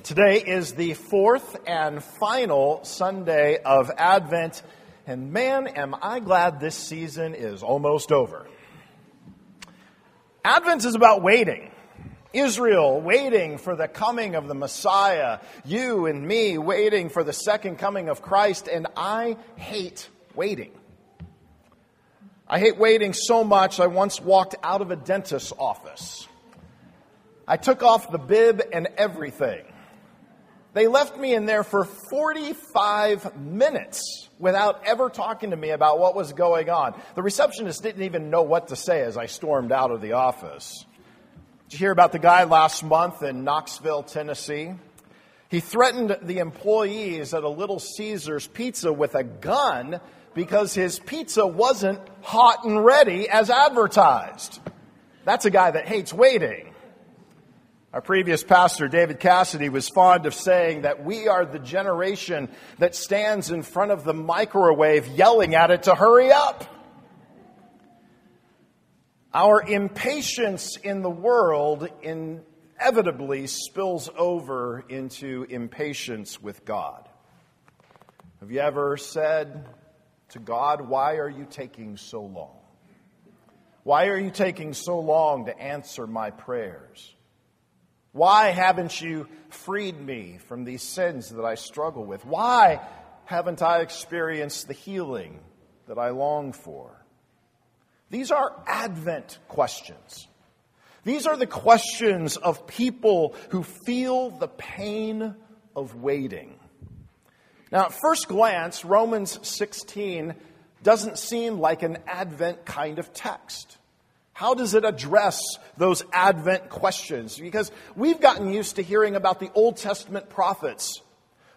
Today is the fourth and final Sunday of Advent, and man, am I glad this season is almost over. Advent is about waiting. Israel waiting for the coming of the Messiah, you and me waiting for the second coming of Christ, and I hate waiting. I hate waiting so much, I once walked out of a dentist's office. I took off the bib and everything. They left me in there for 45 minutes without ever talking to me about what was going on. The receptionist didn't even know what to say as I stormed out of the office. Did you hear about the guy last month in Knoxville, Tennessee? He threatened the employees at a Little Caesars pizza with a gun because his pizza wasn't hot and ready as advertised. That's a guy that hates waiting. Our previous pastor, David Cassidy, was fond of saying that we are the generation that stands in front of the microwave yelling at it to hurry up. Our impatience in the world inevitably spills over into impatience with God. Have you ever said to God, Why are you taking so long? Why are you taking so long to answer my prayers? Why haven't you freed me from these sins that I struggle with? Why haven't I experienced the healing that I long for? These are Advent questions. These are the questions of people who feel the pain of waiting. Now, at first glance, Romans 16 doesn't seem like an Advent kind of text. How does it address those Advent questions? Because we've gotten used to hearing about the Old Testament prophets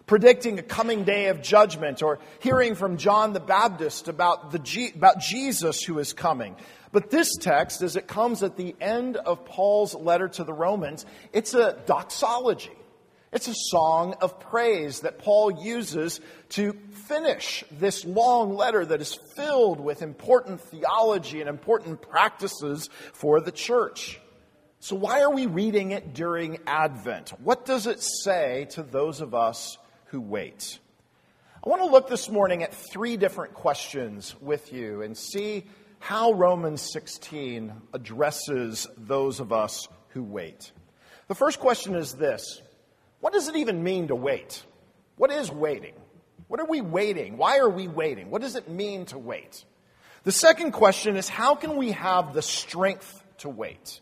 predicting a coming day of judgment or hearing from John the Baptist about, the, about Jesus who is coming. But this text, as it comes at the end of Paul's letter to the Romans, it's a doxology. It's a song of praise that Paul uses to finish this long letter that is filled with important theology and important practices for the church. So, why are we reading it during Advent? What does it say to those of us who wait? I want to look this morning at three different questions with you and see how Romans 16 addresses those of us who wait. The first question is this what does it even mean to wait? What is waiting? What are we waiting? Why are we waiting? What does it mean to wait? The second question is how can we have the strength to wait?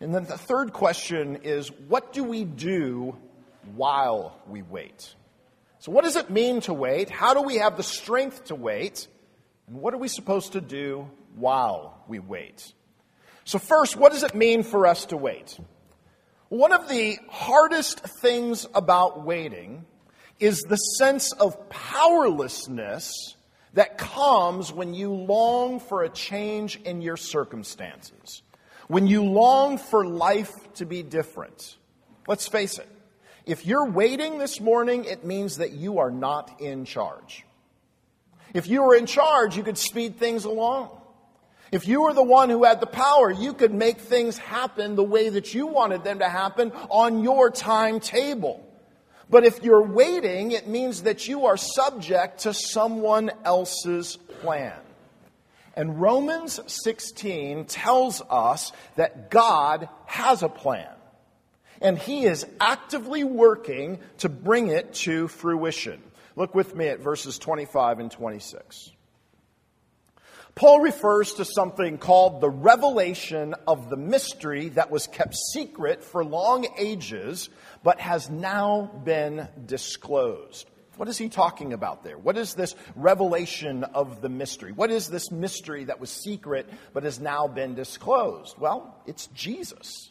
And then the third question is what do we do while we wait? So, what does it mean to wait? How do we have the strength to wait? And what are we supposed to do while we wait? So, first, what does it mean for us to wait? One of the hardest things about waiting is the sense of powerlessness that comes when you long for a change in your circumstances, when you long for life to be different. Let's face it, if you're waiting this morning, it means that you are not in charge. If you were in charge, you could speed things along. If you were the one who had the power, you could make things happen the way that you wanted them to happen on your timetable. But if you're waiting, it means that you are subject to someone else's plan. And Romans 16 tells us that God has a plan. And he is actively working to bring it to fruition. Look with me at verses 25 and 26. Paul refers to something called the revelation of the mystery that was kept secret for long ages, but has now been disclosed. What is he talking about there? What is this revelation of the mystery? What is this mystery that was secret but has now been disclosed? Well, it's Jesus.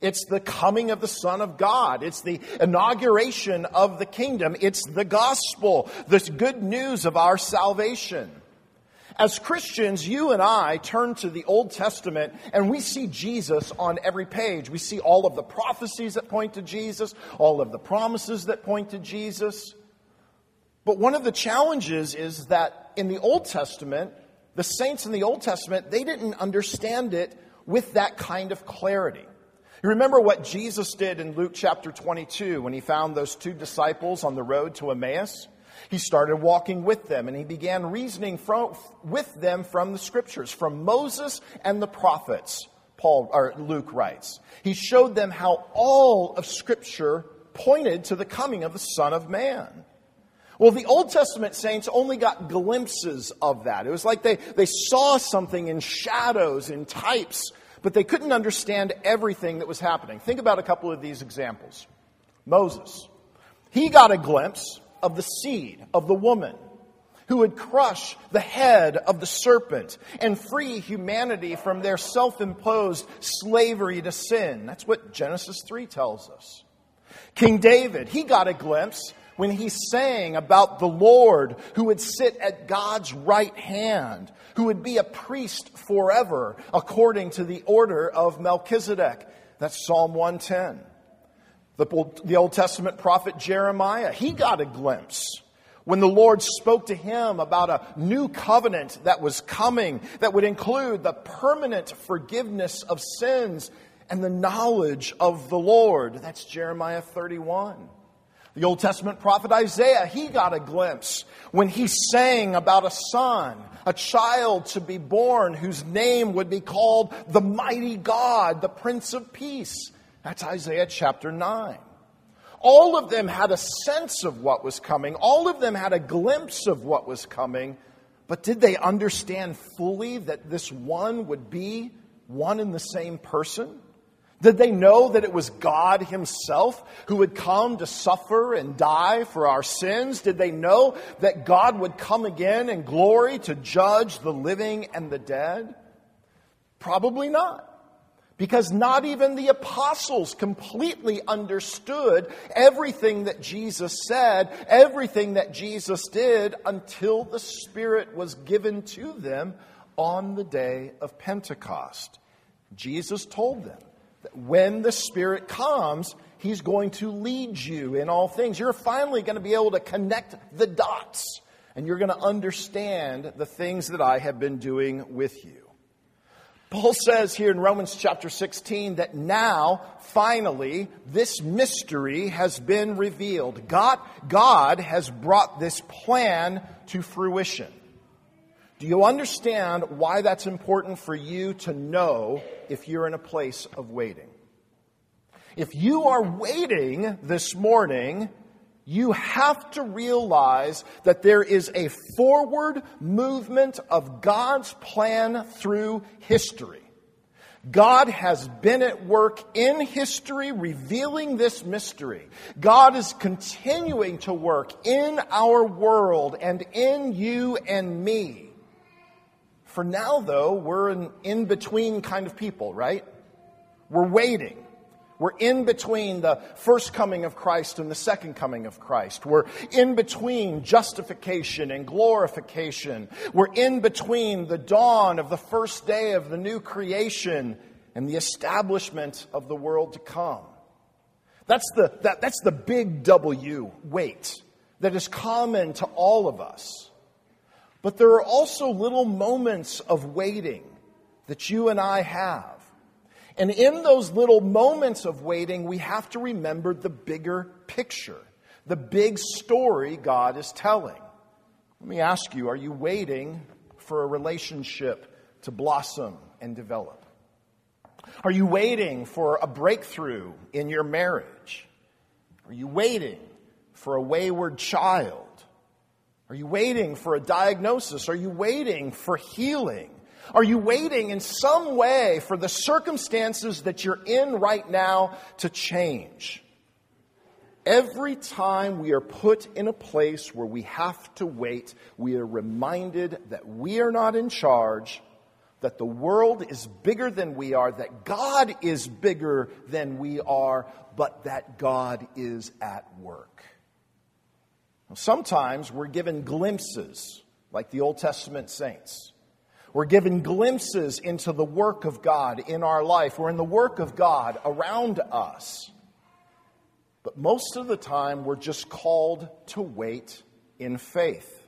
It's the coming of the Son of God. It's the inauguration of the kingdom. It's the gospel, this good news of our salvation. As Christians, you and I turn to the Old Testament and we see Jesus on every page. We see all of the prophecies that point to Jesus, all of the promises that point to Jesus. But one of the challenges is that in the Old Testament, the saints in the Old Testament, they didn't understand it with that kind of clarity. You remember what Jesus did in Luke chapter 22 when he found those two disciples on the road to Emmaus? He started walking with them and he began reasoning from, with them from the scriptures, from Moses and the prophets, Paul, or Luke writes. He showed them how all of scripture pointed to the coming of the Son of Man. Well, the Old Testament saints only got glimpses of that. It was like they, they saw something in shadows, in types, but they couldn't understand everything that was happening. Think about a couple of these examples. Moses. He got a glimpse of the seed of the woman who would crush the head of the serpent and free humanity from their self imposed slavery to sin. That's what Genesis 3 tells us. King David, he got a glimpse when he sang about the Lord who would sit at God's right hand, who would be a priest forever according to the order of Melchizedek. That's Psalm 110. The, the Old Testament prophet Jeremiah, he got a glimpse when the Lord spoke to him about a new covenant that was coming that would include the permanent forgiveness of sins and the knowledge of the Lord. That's Jeremiah 31. The Old Testament prophet Isaiah, he got a glimpse when he sang about a son, a child to be born whose name would be called the mighty God, the Prince of Peace. That's Isaiah chapter 9. All of them had a sense of what was coming. All of them had a glimpse of what was coming. But did they understand fully that this one would be one and the same person? Did they know that it was God Himself who would come to suffer and die for our sins? Did they know that God would come again in glory to judge the living and the dead? Probably not. Because not even the apostles completely understood everything that Jesus said, everything that Jesus did, until the Spirit was given to them on the day of Pentecost. Jesus told them that when the Spirit comes, He's going to lead you in all things. You're finally going to be able to connect the dots, and you're going to understand the things that I have been doing with you. Paul says here in Romans chapter 16 that now, finally, this mystery has been revealed. God, God has brought this plan to fruition. Do you understand why that's important for you to know if you're in a place of waiting? If you are waiting this morning, you have to realize that there is a forward movement of God's plan through history. God has been at work in history revealing this mystery. God is continuing to work in our world and in you and me. For now, though, we're an in between kind of people, right? We're waiting. We're in between the first coming of Christ and the second coming of Christ. We're in between justification and glorification. We're in between the dawn of the first day of the new creation and the establishment of the world to come. That's the, that, that's the big W wait that is common to all of us. But there are also little moments of waiting that you and I have and in those little moments of waiting, we have to remember the bigger picture, the big story God is telling. Let me ask you are you waiting for a relationship to blossom and develop? Are you waiting for a breakthrough in your marriage? Are you waiting for a wayward child? Are you waiting for a diagnosis? Are you waiting for healing? Are you waiting in some way for the circumstances that you're in right now to change? Every time we are put in a place where we have to wait, we are reminded that we are not in charge, that the world is bigger than we are, that God is bigger than we are, but that God is at work. Sometimes we're given glimpses, like the Old Testament saints. We're given glimpses into the work of God in our life. We're in the work of God around us. But most of the time, we're just called to wait in faith,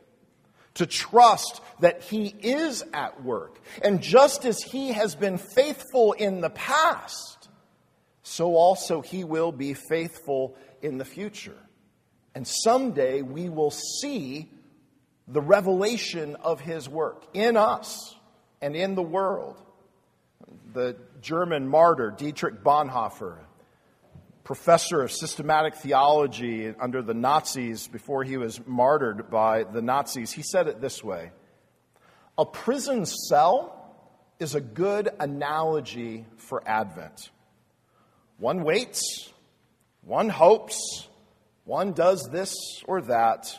to trust that He is at work. And just as He has been faithful in the past, so also he will be faithful in the future. And someday we will see the revelation of his work in us and in the world. The German martyr Dietrich Bonhoeffer, professor of systematic theology under the Nazis before he was martyred by the Nazis, he said it this way A prison cell is a good analogy for Advent. One waits, one hopes, one does this or that,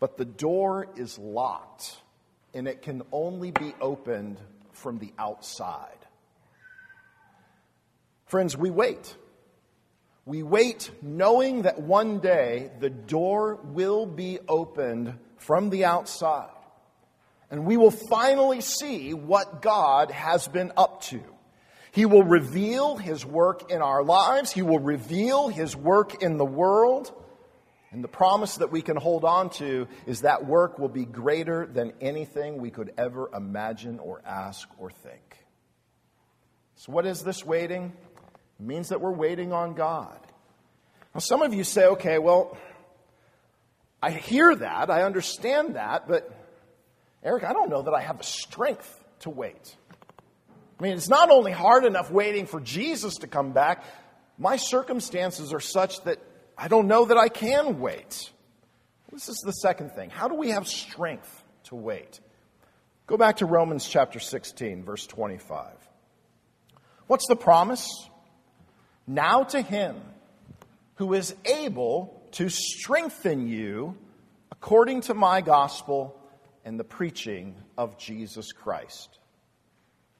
but the door is locked and it can only be opened from the outside. Friends, we wait. We wait knowing that one day the door will be opened from the outside. And we will finally see what God has been up to. He will reveal His work in our lives. He will reveal His work in the world. And the promise that we can hold on to is that work will be greater than anything we could ever imagine or ask or think. So, what is this waiting? It means that we're waiting on God. Now, some of you say, okay, well, I hear that, I understand that, but Eric, I don't know that I have the strength to wait. I mean, it's not only hard enough waiting for Jesus to come back, my circumstances are such that I don't know that I can wait. This is the second thing. How do we have strength to wait? Go back to Romans chapter 16, verse 25. What's the promise? Now to him who is able to strengthen you according to my gospel and the preaching of Jesus Christ.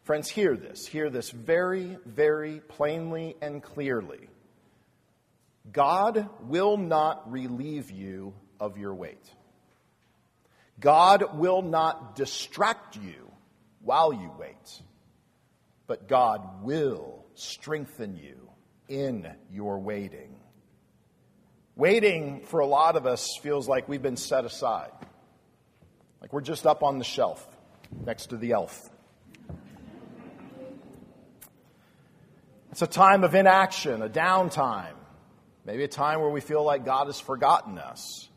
Friends, hear this. Hear this very, very plainly and clearly. God will not relieve you of your weight. God will not distract you while you wait, but God will strengthen you in your waiting. Waiting for a lot of us feels like we've been set aside. Like we're just up on the shelf next to the elf. It's a time of inaction, a downtime, maybe a time where we feel like God has forgotten us.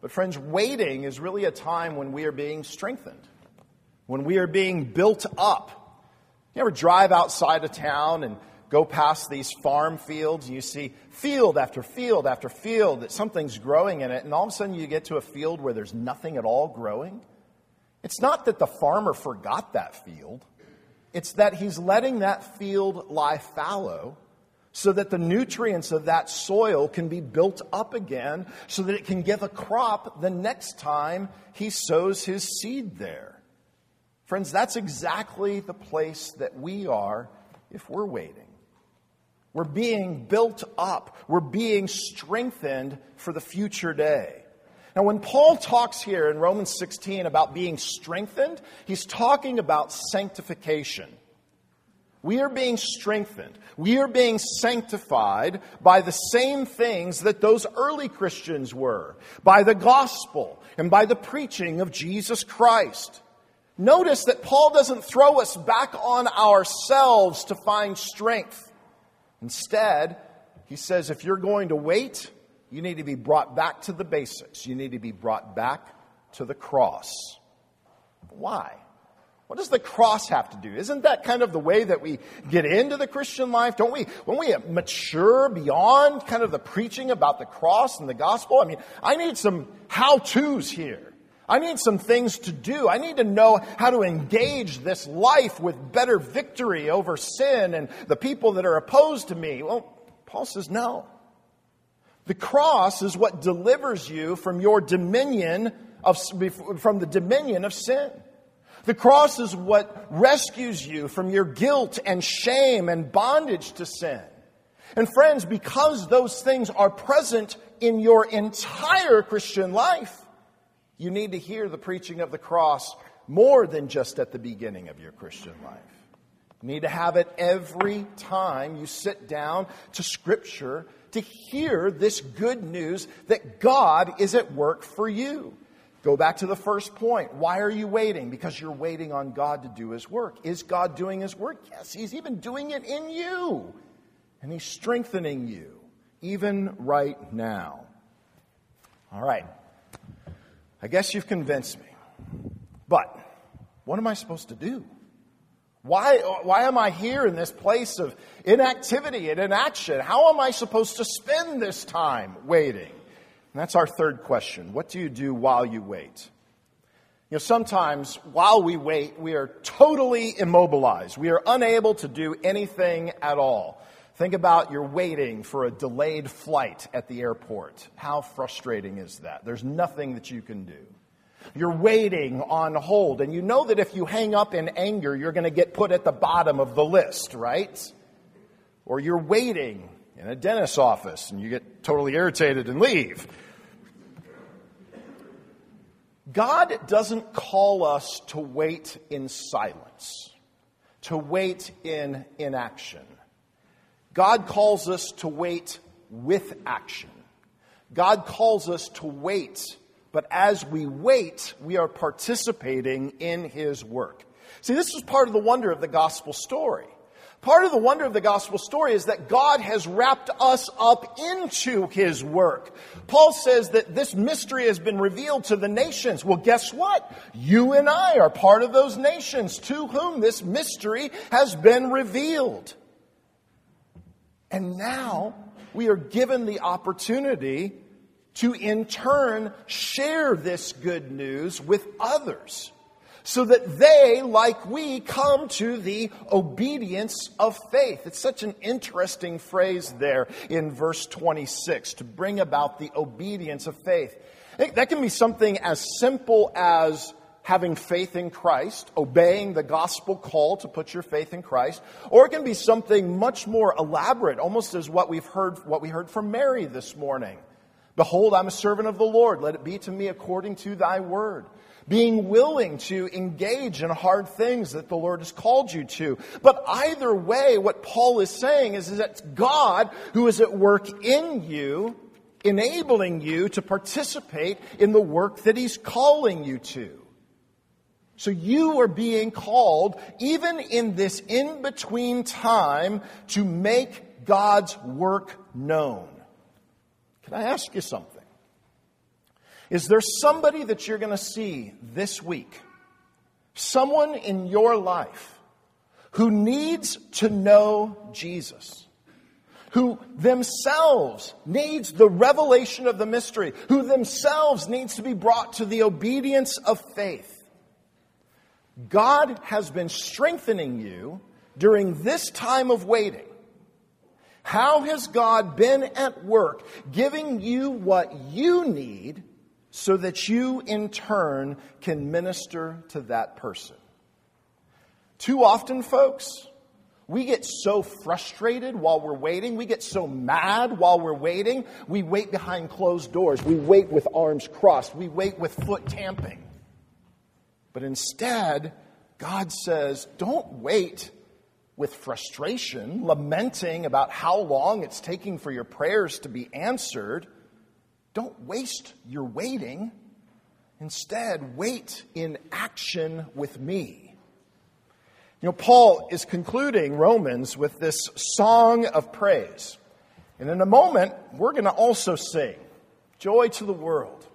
But, friends, waiting is really a time when we are being strengthened, when we are being built up. You ever drive outside of town and go past these farm fields and you see field after field after field that something's growing in it, and all of a sudden you get to a field where there's nothing at all growing. It's not that the farmer forgot that field, it's that he's letting that field lie fallow so that the nutrients of that soil can be built up again so that it can give a crop the next time he sows his seed there. Friends, that's exactly the place that we are if we're waiting. We're being built up. We're being strengthened for the future day. Now, when Paul talks here in Romans 16 about being strengthened, he's talking about sanctification. We are being strengthened. We are being sanctified by the same things that those early Christians were by the gospel and by the preaching of Jesus Christ. Notice that Paul doesn't throw us back on ourselves to find strength. Instead, he says if you're going to wait, you need to be brought back to the basics. You need to be brought back to the cross. Why? What does the cross have to do? Isn't that kind of the way that we get into the Christian life? Don't we, when we mature beyond kind of the preaching about the cross and the gospel? I mean, I need some how to's here. I need some things to do. I need to know how to engage this life with better victory over sin and the people that are opposed to me. Well, Paul says no. The cross is what delivers you from your dominion of, from the dominion of sin. The cross is what rescues you from your guilt and shame and bondage to sin. And friends, because those things are present in your entire Christian life, you need to hear the preaching of the cross more than just at the beginning of your Christian life. You need to have it every time you sit down to Scripture to hear this good news that God is at work for you. Go back to the first point. Why are you waiting? Because you're waiting on God to do His work. Is God doing His work? Yes, He's even doing it in you. and He's strengthening you, even right now. All right. I guess you've convinced me. But what am I supposed to do? Why, why am I here in this place of inactivity and inaction? How am I supposed to spend this time waiting? And that's our third question. What do you do while you wait? You know, sometimes while we wait, we are totally immobilized. We are unable to do anything at all. Think about you're waiting for a delayed flight at the airport. How frustrating is that? There's nothing that you can do. You're waiting on hold, and you know that if you hang up in anger, you're going to get put at the bottom of the list, right? Or you're waiting in a dentist's office and you get totally irritated and leave. God doesn't call us to wait in silence, to wait in inaction. God calls us to wait with action. God calls us to wait, but as we wait, we are participating in His work. See, this is part of the wonder of the gospel story. Part of the wonder of the gospel story is that God has wrapped us up into his work. Paul says that this mystery has been revealed to the nations. Well, guess what? You and I are part of those nations to whom this mystery has been revealed. And now we are given the opportunity to in turn share this good news with others so that they, like we, come to the obedience of faith. It's such an interesting phrase there in verse 26 to bring about the obedience of faith. That can be something as simple as having faith in Christ, obeying the gospel call to put your faith in Christ, or it can be something much more elaborate, almost as what we've heard, what we heard from Mary this morning. Behold, I'm a servant of the Lord. Let it be to me according to thy word being willing to engage in hard things that the Lord has called you to. But either way, what Paul is saying is, is that it's God who is at work in you, enabling you to participate in the work that He's calling you to. So you are being called, even in this in between time, to make God's work known. Can I ask you something? Is there somebody that you're going to see this week? Someone in your life who needs to know Jesus, who themselves needs the revelation of the mystery, who themselves needs to be brought to the obedience of faith. God has been strengthening you during this time of waiting. How has God been at work giving you what you need so that you in turn can minister to that person. Too often, folks, we get so frustrated while we're waiting. We get so mad while we're waiting. We wait behind closed doors. We wait with arms crossed. We wait with foot tamping. But instead, God says, don't wait with frustration, lamenting about how long it's taking for your prayers to be answered. Don't waste your waiting. Instead, wait in action with me. You know, Paul is concluding Romans with this song of praise. And in a moment, we're going to also sing Joy to the world.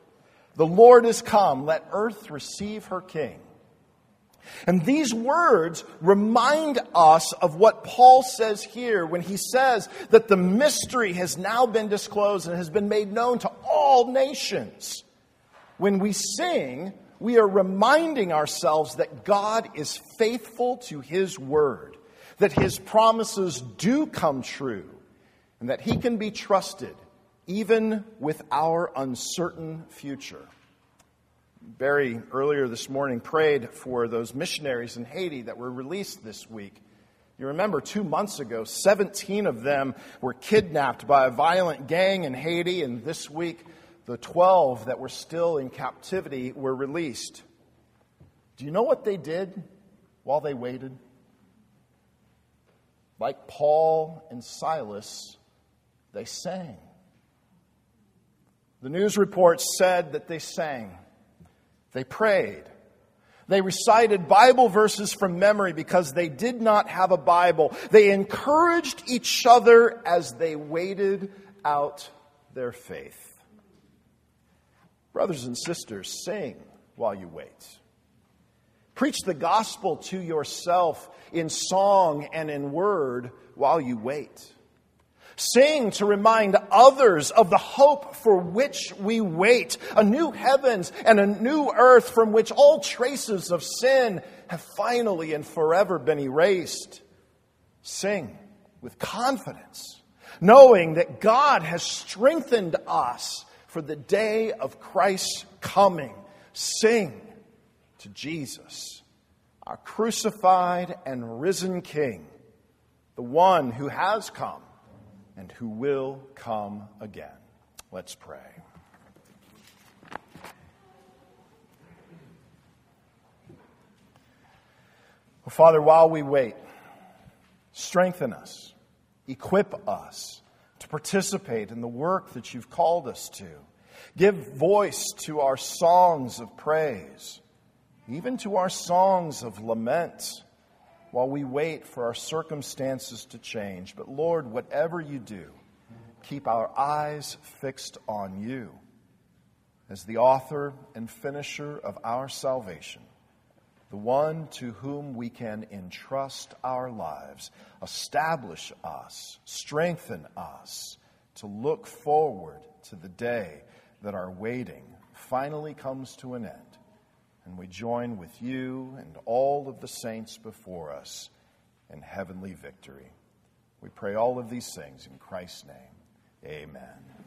The Lord is come. Let earth receive her King. And these words remind us of what Paul says here when he says that the mystery has now been disclosed and has been made known to all nations. When we sing, we are reminding ourselves that God is faithful to his word, that his promises do come true, and that he can be trusted even with our uncertain future. Barry earlier this morning prayed for those missionaries in Haiti that were released this week. You remember two months ago, 17 of them were kidnapped by a violent gang in Haiti, and this week, the 12 that were still in captivity were released. Do you know what they did while they waited? Like Paul and Silas, they sang. The news reports said that they sang. They prayed. They recited Bible verses from memory because they did not have a Bible. They encouraged each other as they waited out their faith. Brothers and sisters, sing while you wait. Preach the gospel to yourself in song and in word while you wait. Sing to remind others of the hope for which we wait, a new heavens and a new earth from which all traces of sin have finally and forever been erased. Sing with confidence, knowing that God has strengthened us for the day of Christ's coming. Sing to Jesus, our crucified and risen King, the one who has come and who will come again. Let's pray. Well, Father, while we wait, strengthen us, equip us to participate in the work that you've called us to. Give voice to our songs of praise, even to our songs of lament while we wait for our circumstances to change. But Lord, whatever you do, keep our eyes fixed on you as the author and finisher of our salvation, the one to whom we can entrust our lives. Establish us, strengthen us to look forward to the day that our waiting finally comes to an end and we join with you and all of the saints before us in heavenly victory. We pray all of these things in Christ's name. Amen.